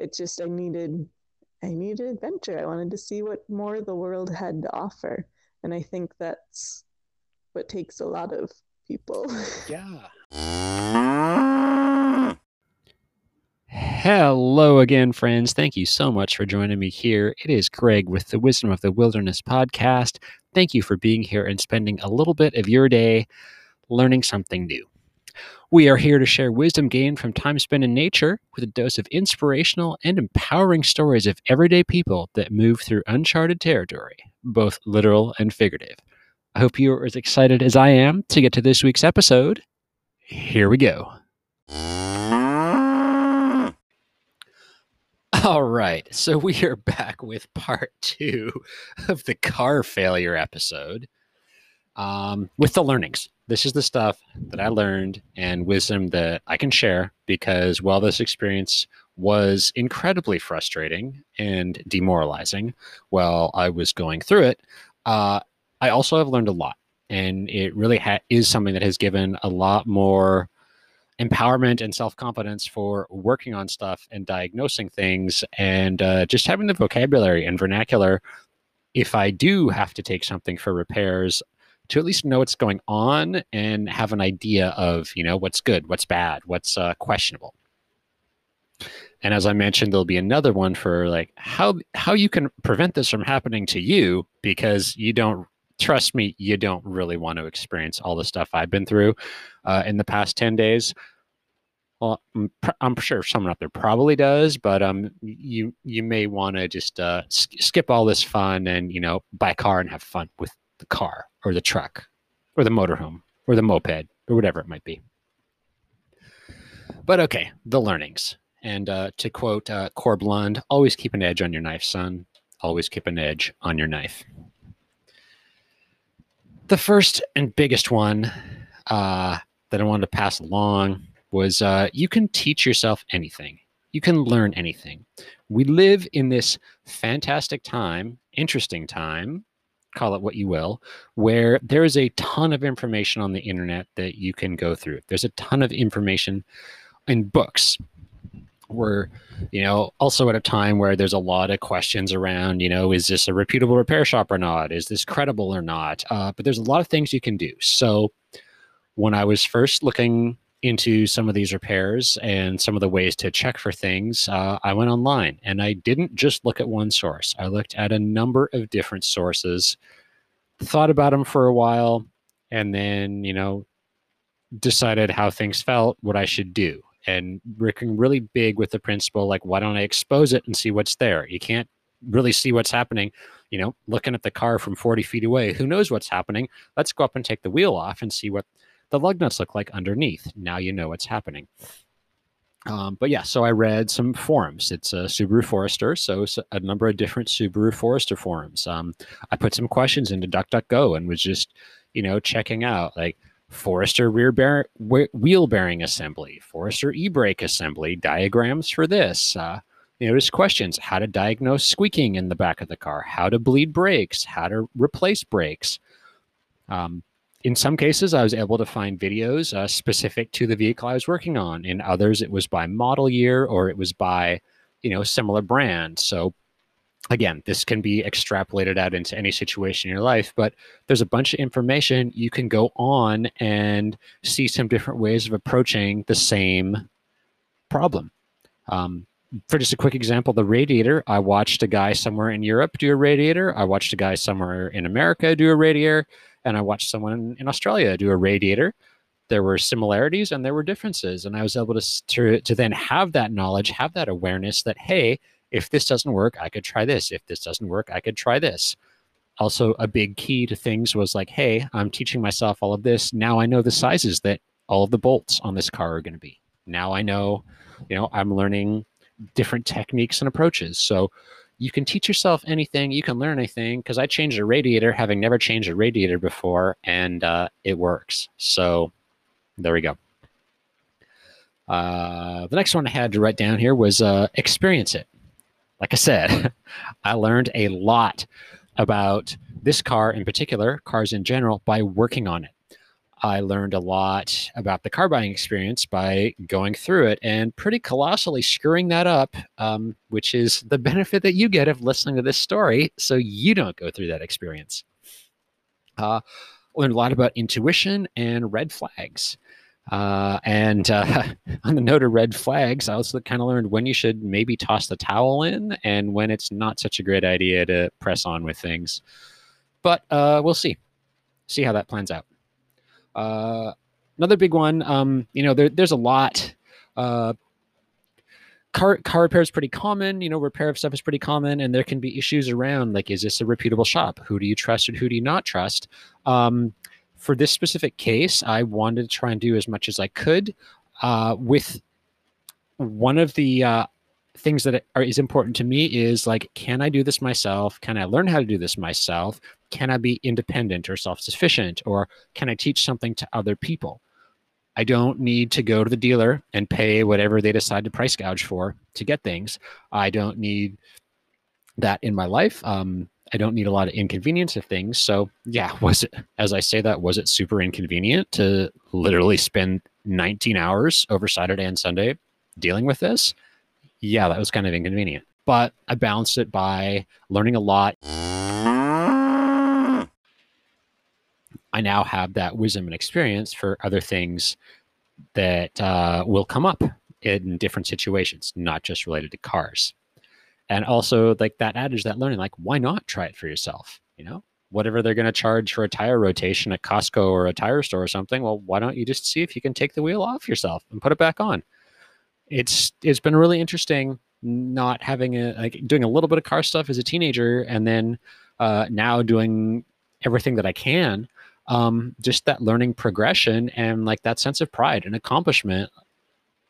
it just I needed I needed adventure. I wanted to see what more the world had to offer. And I think that's what takes a lot of people. Yeah. Hello again, friends. Thank you so much for joining me here. It is Greg with the Wisdom of the Wilderness podcast. Thank you for being here and spending a little bit of your day learning something new. We are here to share wisdom gained from time spent in nature with a dose of inspirational and empowering stories of everyday people that move through uncharted territory, both literal and figurative. I hope you are as excited as I am to get to this week's episode. Here we go. All right, so we are back with part two of the car failure episode um, with the learnings this is the stuff that I learned and wisdom that I can share because while this experience was incredibly frustrating and demoralizing while I was going through it, uh, I also have learned a lot. And it really ha- is something that has given a lot more empowerment and self confidence for working on stuff and diagnosing things and uh, just having the vocabulary and vernacular. If I do have to take something for repairs, to at least know what's going on and have an idea of you know what's good what's bad what's uh, questionable. And as i mentioned there'll be another one for like how how you can prevent this from happening to you because you don't trust me you don't really want to experience all the stuff i've been through uh, in the past 10 days. Well I'm, I'm, sure someone out there probably does but um you you may want to just uh, skip all this fun and you know buy a car and have fun with the car or the truck or the motorhome or the moped or whatever it might be. But okay, the learnings. And uh, to quote uh, Lund, always keep an edge on your knife, son. Always keep an edge on your knife. The first and biggest one uh, that I wanted to pass along was uh, you can teach yourself anything. You can learn anything. We live in this fantastic time, interesting time, call it what you will, where there is a ton of information on the internet that you can go through. There's a ton of information in books. We're, you know, also at a time where there's a lot of questions around, you know, is this a reputable repair shop or not? Is this credible or not? Uh, but there's a lot of things you can do. So when I was first looking into some of these repairs and some of the ways to check for things, uh, I went online and I didn't just look at one source. I looked at a number of different sources, thought about them for a while, and then, you know, decided how things felt, what I should do. And working really big with the principle like, why don't I expose it and see what's there? You can't really see what's happening, you know, looking at the car from 40 feet away. Who knows what's happening? Let's go up and take the wheel off and see what the lug nuts look like underneath. Now you know what's happening. Um, but yeah, so I read some forums. It's a Subaru Forester, so a number of different Subaru Forester forums. Um, I put some questions into DuckDuckGo and was just, you know, checking out like Forester rear bear- wheel bearing assembly, Forester e-brake assembly, diagrams for this. Uh, you know, just questions: how to diagnose squeaking in the back of the car, how to bleed brakes, how to replace brakes. Um, in some cases, I was able to find videos uh, specific to the vehicle I was working on. In others, it was by model year or it was by, you know, similar brand. So again, this can be extrapolated out into any situation in your life, but there's a bunch of information you can go on and see some different ways of approaching the same problem. Um, for just a quick example, the radiator, I watched a guy somewhere in Europe do a radiator. I watched a guy somewhere in America do a radiator and I watched someone in Australia do a radiator. There were similarities and there were differences, and I was able to to, to then have that knowledge, have that awareness that hey, if this doesn't work, I could try this. If this doesn't work, I could try this. Also, a big key to things was like, hey, I'm teaching myself all of this. Now I know the sizes that all of the bolts on this car are going to be. Now I know, you know, I'm learning different techniques and approaches. So you can teach yourself anything, you can learn anything. Because I changed a radiator, having never changed a radiator before, and uh, it works. So there we go. Uh, the next one I had to write down here was uh, experience it. Like I said, I learned a lot about this car in particular, cars in general, by working on it. I learned a lot about the car buying experience by going through it and pretty colossally screwing that up, um, which is the benefit that you get of listening to this story so you don't go through that experience. Uh, learned a lot about intuition and red flags. Uh, and uh, on the note of red flags, I also kind of learned when you should maybe toss the towel in and when it's not such a great idea to press on with things. But uh, we'll see. See how that plans out. Uh, another big one, um, you know, there, there's a lot. Uh, car car repair is pretty common. You know, repair of stuff is pretty common, and there can be issues around like, is this a reputable shop? Who do you trust and who do you not trust? Um, for this specific case, I wanted to try and do as much as I could uh, with one of the uh, things that are, is important to me is like, can I do this myself? Can I learn how to do this myself? Can I be independent or self sufficient? Or can I teach something to other people? I don't need to go to the dealer and pay whatever they decide to price gouge for to get things. I don't need that in my life. Um, I don't need a lot of inconvenience of things. So yeah, was it as I say that was it super inconvenient to literally spend 19 hours over Saturday and Sunday dealing with this? Yeah, that was kind of inconvenient. But I balanced it by learning a lot. I now have that wisdom and experience for other things that uh, will come up in different situations, not just related to cars and also like that adage that learning like why not try it for yourself you know whatever they're going to charge for a tire rotation at costco or a tire store or something well why don't you just see if you can take the wheel off yourself and put it back on it's it's been really interesting not having a like doing a little bit of car stuff as a teenager and then uh, now doing everything that i can um, just that learning progression and like that sense of pride and accomplishment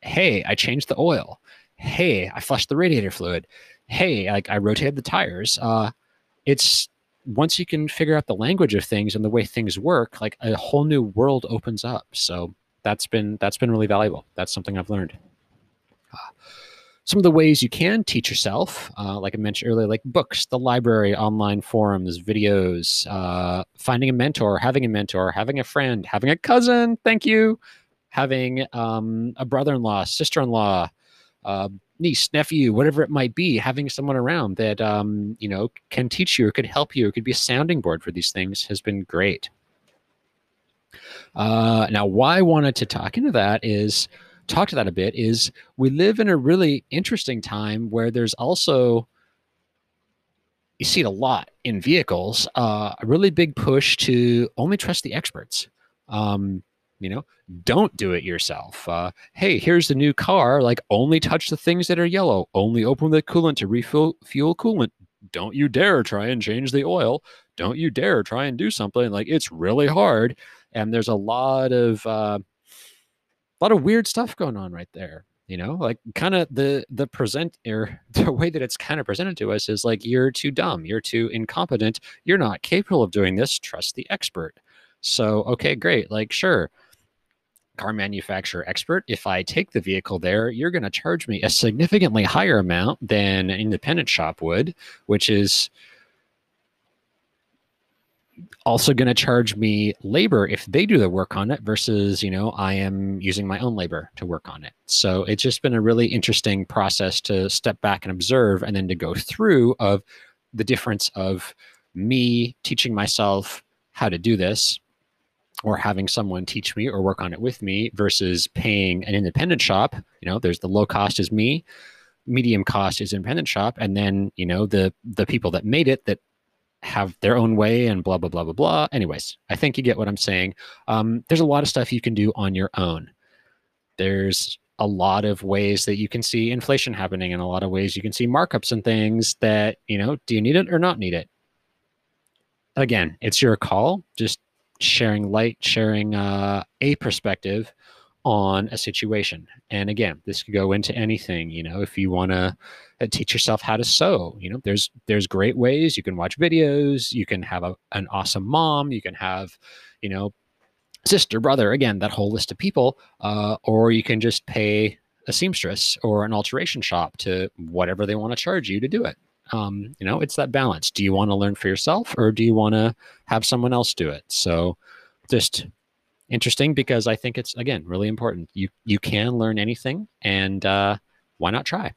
hey i changed the oil hey i flushed the radiator fluid hey, like I rotated the tires. Uh, it's once you can figure out the language of things and the way things work, like a whole new world opens up. So that's been that's been really valuable. That's something I've learned. Some of the ways you can teach yourself, uh, like I mentioned earlier, like books, the library, online forums, videos, uh, finding a mentor, having a mentor, having a friend, having a cousin. Thank you. Having um, a brother-in-law, sister-in-law, uh, niece, nephew, whatever it might be, having someone around that um, you know can teach you or could help you or could be a sounding board for these things has been great. Uh, now, why I wanted to talk into that is talk to that a bit is we live in a really interesting time where there's also you see it a lot in vehicles uh, a really big push to only trust the experts. Um, you know don't do it yourself. Uh, hey here's the new car like only touch the things that are yellow. Only open the coolant to refill fuel coolant. Don't you dare try and change the oil. Don't you dare try and do something. Like it's really hard. And there's a lot of uh, a lot of weird stuff going on right there you know? Like kind of the the present or er, the way that it's kind of presented to us is like you're too dumb you're too incompetent you're not capable of doing this trust the expert. So okay great like sure car manufacturer expert, if I take the vehicle there, you're going to charge me a significantly higher amount than an independent shop would, which is also going to charge me labor if they do the work on it versus you know i am using my own labor to work on it. So it's just been a really interesting process to step back and observe and then to go through of the difference of me teaching myself how to do this or having someone teach me or work on it with me versus paying an independent shop. You know there's the low cost is me medium cost is independent shop and then you know the the people that made it that have their own way and blah blah blah blah blah. Anyways i think you get what i'm saying. Um, there's a lot of stuff you can do on your own. There's a lot of ways that you can see inflation happening and a lot of ways you can see markups and things that you know do you need it or not need it? Again it's your call just sharing light, sharing uh, a perspective on a situation. And again, this could go into anything. You know, if you want to uh, teach yourself how to sew, you know, there's there's great ways. You can watch videos. You can have a, an awesome mom. You can have, you know, sister, brother. Again, that whole list of people. Uh, or you can just pay a seamstress or an alteration shop to whatever they want to charge you to do it um, you know it's that balance do you want to learn for yourself or do you want to have someone else do it so just interesting because I think it's again really important. You you can learn anything, and uh, why not try?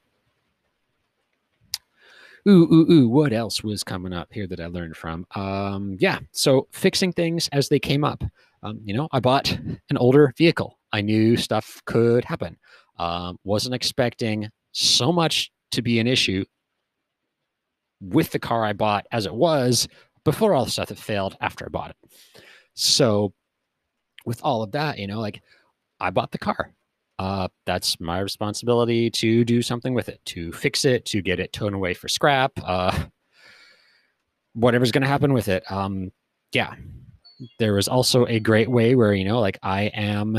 Ooh, ooh, ooh. What else was coming up here that I learned from? Um, yeah. So fixing things as they came up. Um, you know, I bought an older vehicle. I knew stuff could happen. Um, wasn't expecting so much to be an issue with the car I bought as it was before all the stuff that failed after I bought it. So, with all of that, you know, like I bought the car uh, that's my responsibility to do something with it, to fix it, to get it towed away for scrap, uh, whatever's going to happen with it. Um, yeah, There was also a great way where, you know, like I am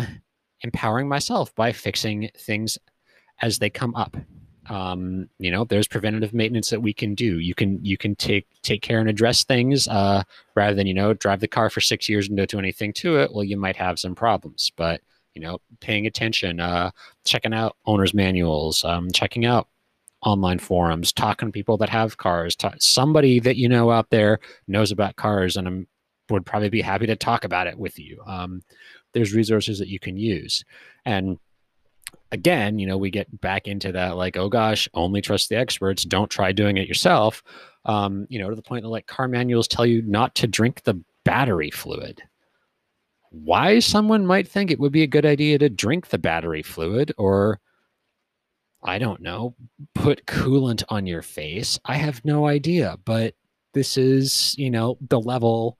empowering myself by fixing things as they come up. Um, you know, there's preventative maintenance that we can do. You can you can take take care and address things uh, rather than you know drive the car for six years and don't do anything to it. Well, you might have some problems, but you know, paying attention, uh, checking out owner's manuals, um, checking out online forums, talking to people that have cars, t- somebody that you know out there knows about cars and I'm, would probably be happy to talk about it with you. Um, there's resources that you can use. And again, you know, we get back into that like, oh gosh, only trust the experts. Don't try doing it yourself. Um, you know, to the point that like car manuals tell you not to drink the battery fluid why someone might think it would be a good idea to drink the battery fluid or I don't know, put coolant on your face. I have no idea, but this is, you know, the level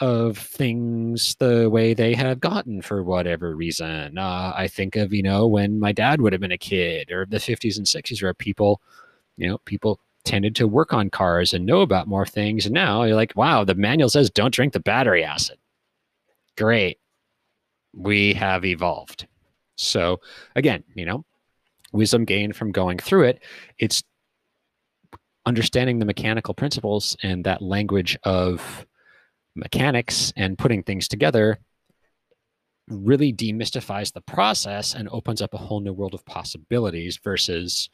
of things the way they have gotten for whatever reason. Uh, I think of, you know, when my dad would have been a kid or the 50s and 60s where people, you know, people tended to work on cars and know about more things. And now you're like, wow, the manual says don't drink the battery acid great. We have evolved. So again, you know, wisdom gained from going through it. It's understanding the mechanical principles and that language of mechanics and putting things together really demystifies the process and opens up a whole new world of possibilities versus,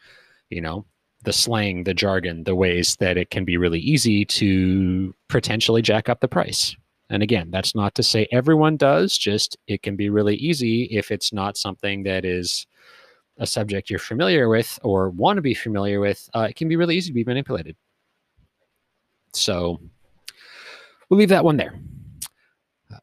you know, the slang, the jargon, the ways that it can be really easy to potentially jack up the price. And again, that's not to say everyone does, just it can be really easy if it's not something that is a subject you're familiar with or want to be familiar with. Uh, it can be really easy to be manipulated. So we'll leave that one there.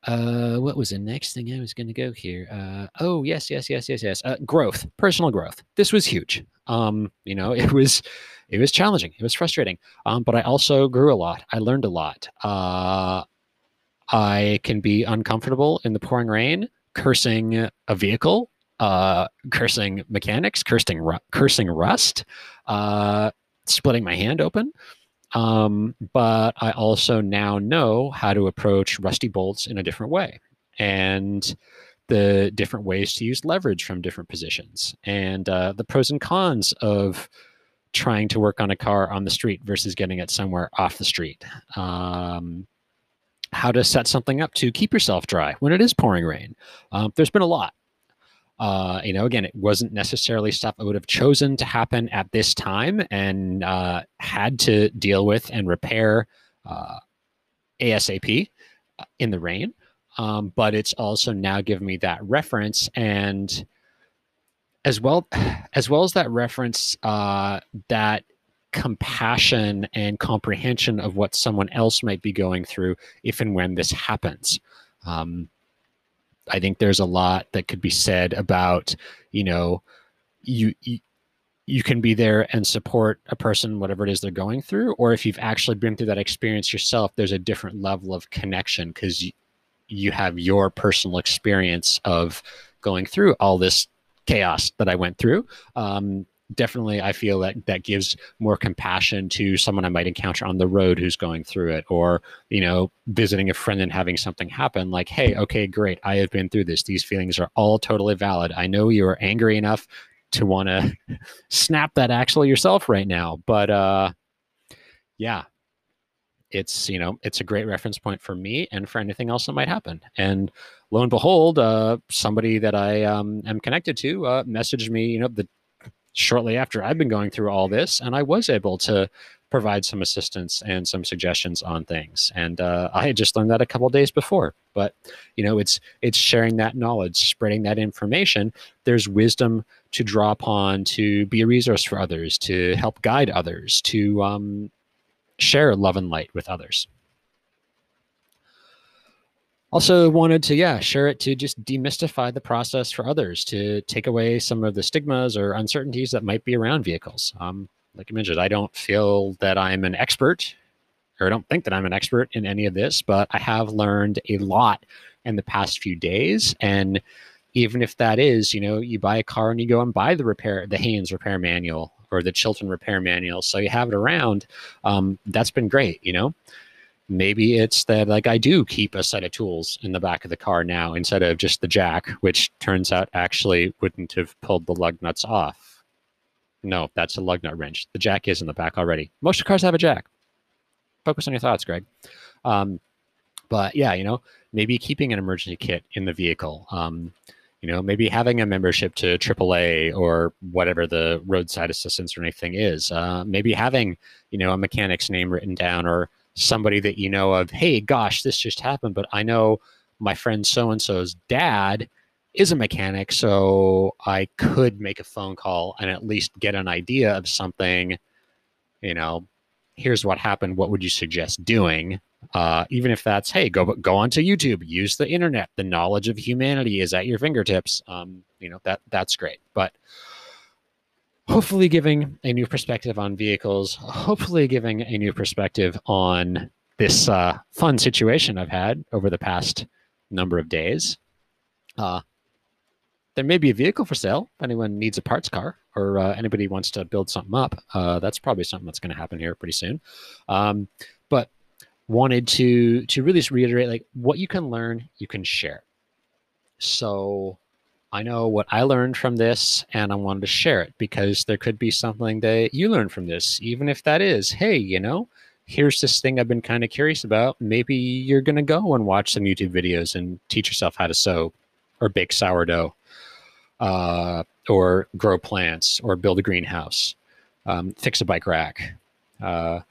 Uh, what was the next thing I was going to go here? Uh, oh, yes, yes, yes, yes, yes. Uh, growth, personal growth. This was huge. Um, you know, it was, it was challenging. It was frustrating. Um, but I also grew a lot. I learned a lot. Uh, I can be uncomfortable in the pouring rain, cursing a vehicle, uh, cursing mechanics, cursing ru- cursing rust, uh, splitting my hand open. Um, but I also now know how to approach rusty bolts in a different way, and the different ways to use leverage from different positions, and uh, the pros and cons of trying to work on a car on the street versus getting it somewhere off the street. Um, how to set something up to keep yourself dry when it is pouring rain. Um, there's been a lot. Uh, you know, again, it wasn't necessarily stuff I would have chosen to happen at this time and uh, had to deal with and repair uh, ASAP uh, in the rain. Um, but it's also now given me that reference and as well as well as that reference uh, that compassion and comprehension of what someone else might be going through if and when this happens. Um, I think there's a lot that could be said about, you know, you, you you can be there and support a person whatever it is they're going through or if you've actually been through that experience yourself there's a different level of connection because you, you have your personal experience of going through all this chaos that i went through. Um, definitely I feel that that gives more compassion to someone I might encounter on the road who's going through it or you know visiting a friend and having something happen like hey okay great I have been through this. These feelings are all totally valid. I know you are angry enough to want to snap that axle yourself right now. But uh yeah. It's you know it's a great reference point for me and for anything else that might happen. And lo and behold uh somebody that i um am connected to uh messaged me you know the shortly after I've been going through all this, and I was able to provide some assistance and some suggestions on things. And uh, I had just learned that a couple days before. But you know, it's it's sharing that knowledge, spreading that information. There's wisdom to draw upon to be a resource for others, to help guide others, to um, share love and light with others. Also wanted to yeah share it to just demystify the process for others to take away some of the stigmas or uncertainties that might be around vehicles. Um, like I mentioned, I don't feel that I'm an expert, or I don't think that I'm an expert in any of this, but I have learned a lot in the past few days. And even if that is, you know, you buy a car and you go and buy the repair, the Haynes repair manual or the Chilton repair manual, so you have it around. Um, that's been great, you know. Maybe it's that like I do keep a set of tools in the back of the car now instead of just the jack, which turns out actually wouldn't have pulled the lug nuts off no, that's a lug nut wrench. The jack is in the back already. Most cars have a jack. Focus on your thoughts, Greg. Um, but yeah, you know, maybe keeping an emergency kit in the vehicle. Um, you know, maybe having a membership to AAA or whatever the roadside assistance or anything is. Uh, maybe having, you know, a mechanic's name written down or somebody that you know of. Hey, gosh, this just happened, but I know my friend so and so's dad is a mechanic, so I could make a phone call and at least get an idea of something. You know, here's what happened. What would you suggest doing? Uh, even if that's hey, go go onto YouTube, use the internet. The knowledge of humanity is at your fingertips. Um, you know that that's great, but hopefully giving a new perspective on vehicles. Hopefully giving a new perspective on this uh, fun situation I've had over the past number of days. Uh, there may be a vehicle for sale if anyone needs a parts car or uh, anybody wants to build something up. Uh, that's probably something that's going to happen here pretty soon. Um, but wanted to to really just reiterate like what you can learn, you can share. So I know what I learned from this, and I wanted to share it because there could be something that you learn from this, even if that is, hey, you know, here's this thing I've been kind of curious about. Maybe you're going to go and watch some YouTube videos and teach yourself how to sew or bake sourdough uh, or grow plants or build a greenhouse, um, fix a bike rack. Uh,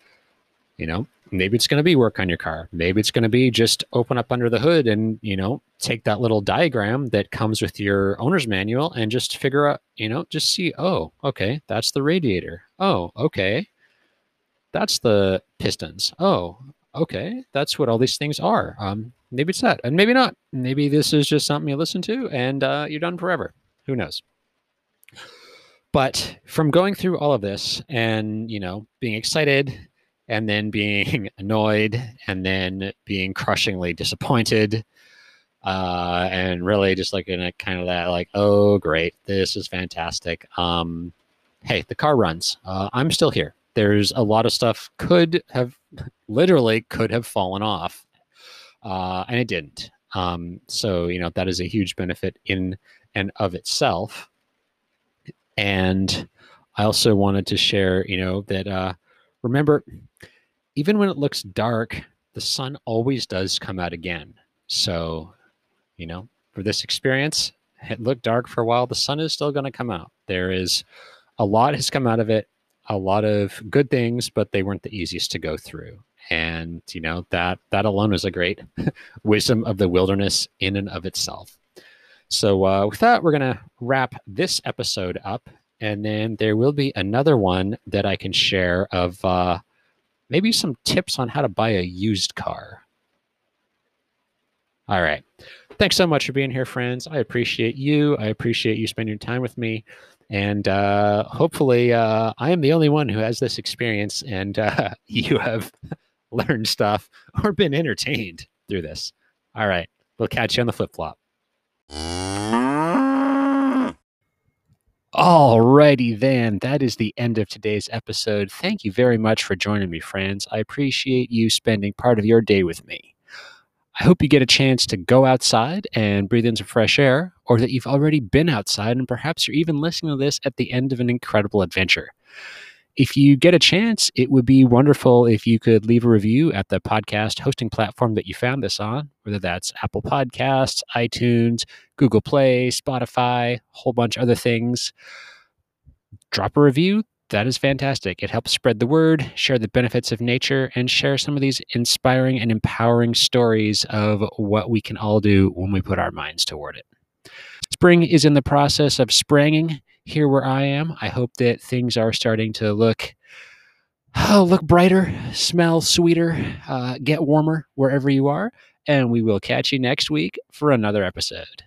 you know, maybe it's going to be work on your car. Maybe it's going to be just open up under the hood and, you know, take that little diagram that comes with your owner's manual and just figure out, you know, just see, oh, okay, that's the radiator. Oh, okay. That's the pistons. Oh, okay. That's what all these things are. Um, maybe it's that. And maybe not. Maybe this is just something you listen to and uh, you're done forever. Who knows? But from going through all of this and, you know, being excited and then being annoyed and then being crushingly disappointed uh, and really just like in a kind of that like, oh, great, this is fantastic. Um, hey, the car runs. Uh, I'm still here. There's a lot of stuff could have literally could have fallen off, uh, and it didn't. Um, so you know that is a huge benefit in and of itself. And I also wanted to share, you know, that uh, remember, even when it looks dark, the sun always does come out again. So, you know, for this experience, it looked dark for a while. The sun is still going to come out. There is a lot has come out of it, a lot of good things, but they weren't the easiest to go through. And you know that that alone is a great wisdom of the wilderness in and of itself. So, uh, with that, we're going to wrap this episode up. And then there will be another one that I can share of uh, maybe some tips on how to buy a used car. All right. Thanks so much for being here, friends. I appreciate you. I appreciate you spending time with me. And uh, hopefully, uh, I am the only one who has this experience and uh, you have learned stuff or been entertained through this. All right. We'll catch you on the flip flop. Alrighty then, that is the end of today's episode. Thank you very much for joining me, friends. I appreciate you spending part of your day with me. I hope you get a chance to go outside and breathe in some fresh air, or that you've already been outside and perhaps you're even listening to this at the end of an incredible adventure if you get a chance, it would be wonderful if you could leave a review at the podcast hosting platform that you found this on, whether that's Apple Podcasts, iTunes, Google Play, Spotify, a whole bunch of other things. Drop a review. that is fantastic. It helps spread the word, share the benefits of nature, and share some of these inspiring and empowering stories of what we can all do when we put our minds toward it. Spring is in the process of springing here where I am. I hope that things are starting to look oh, look brighter, smell sweeter, uh, get warmer wherever you are. And we will catch you next week for another episode.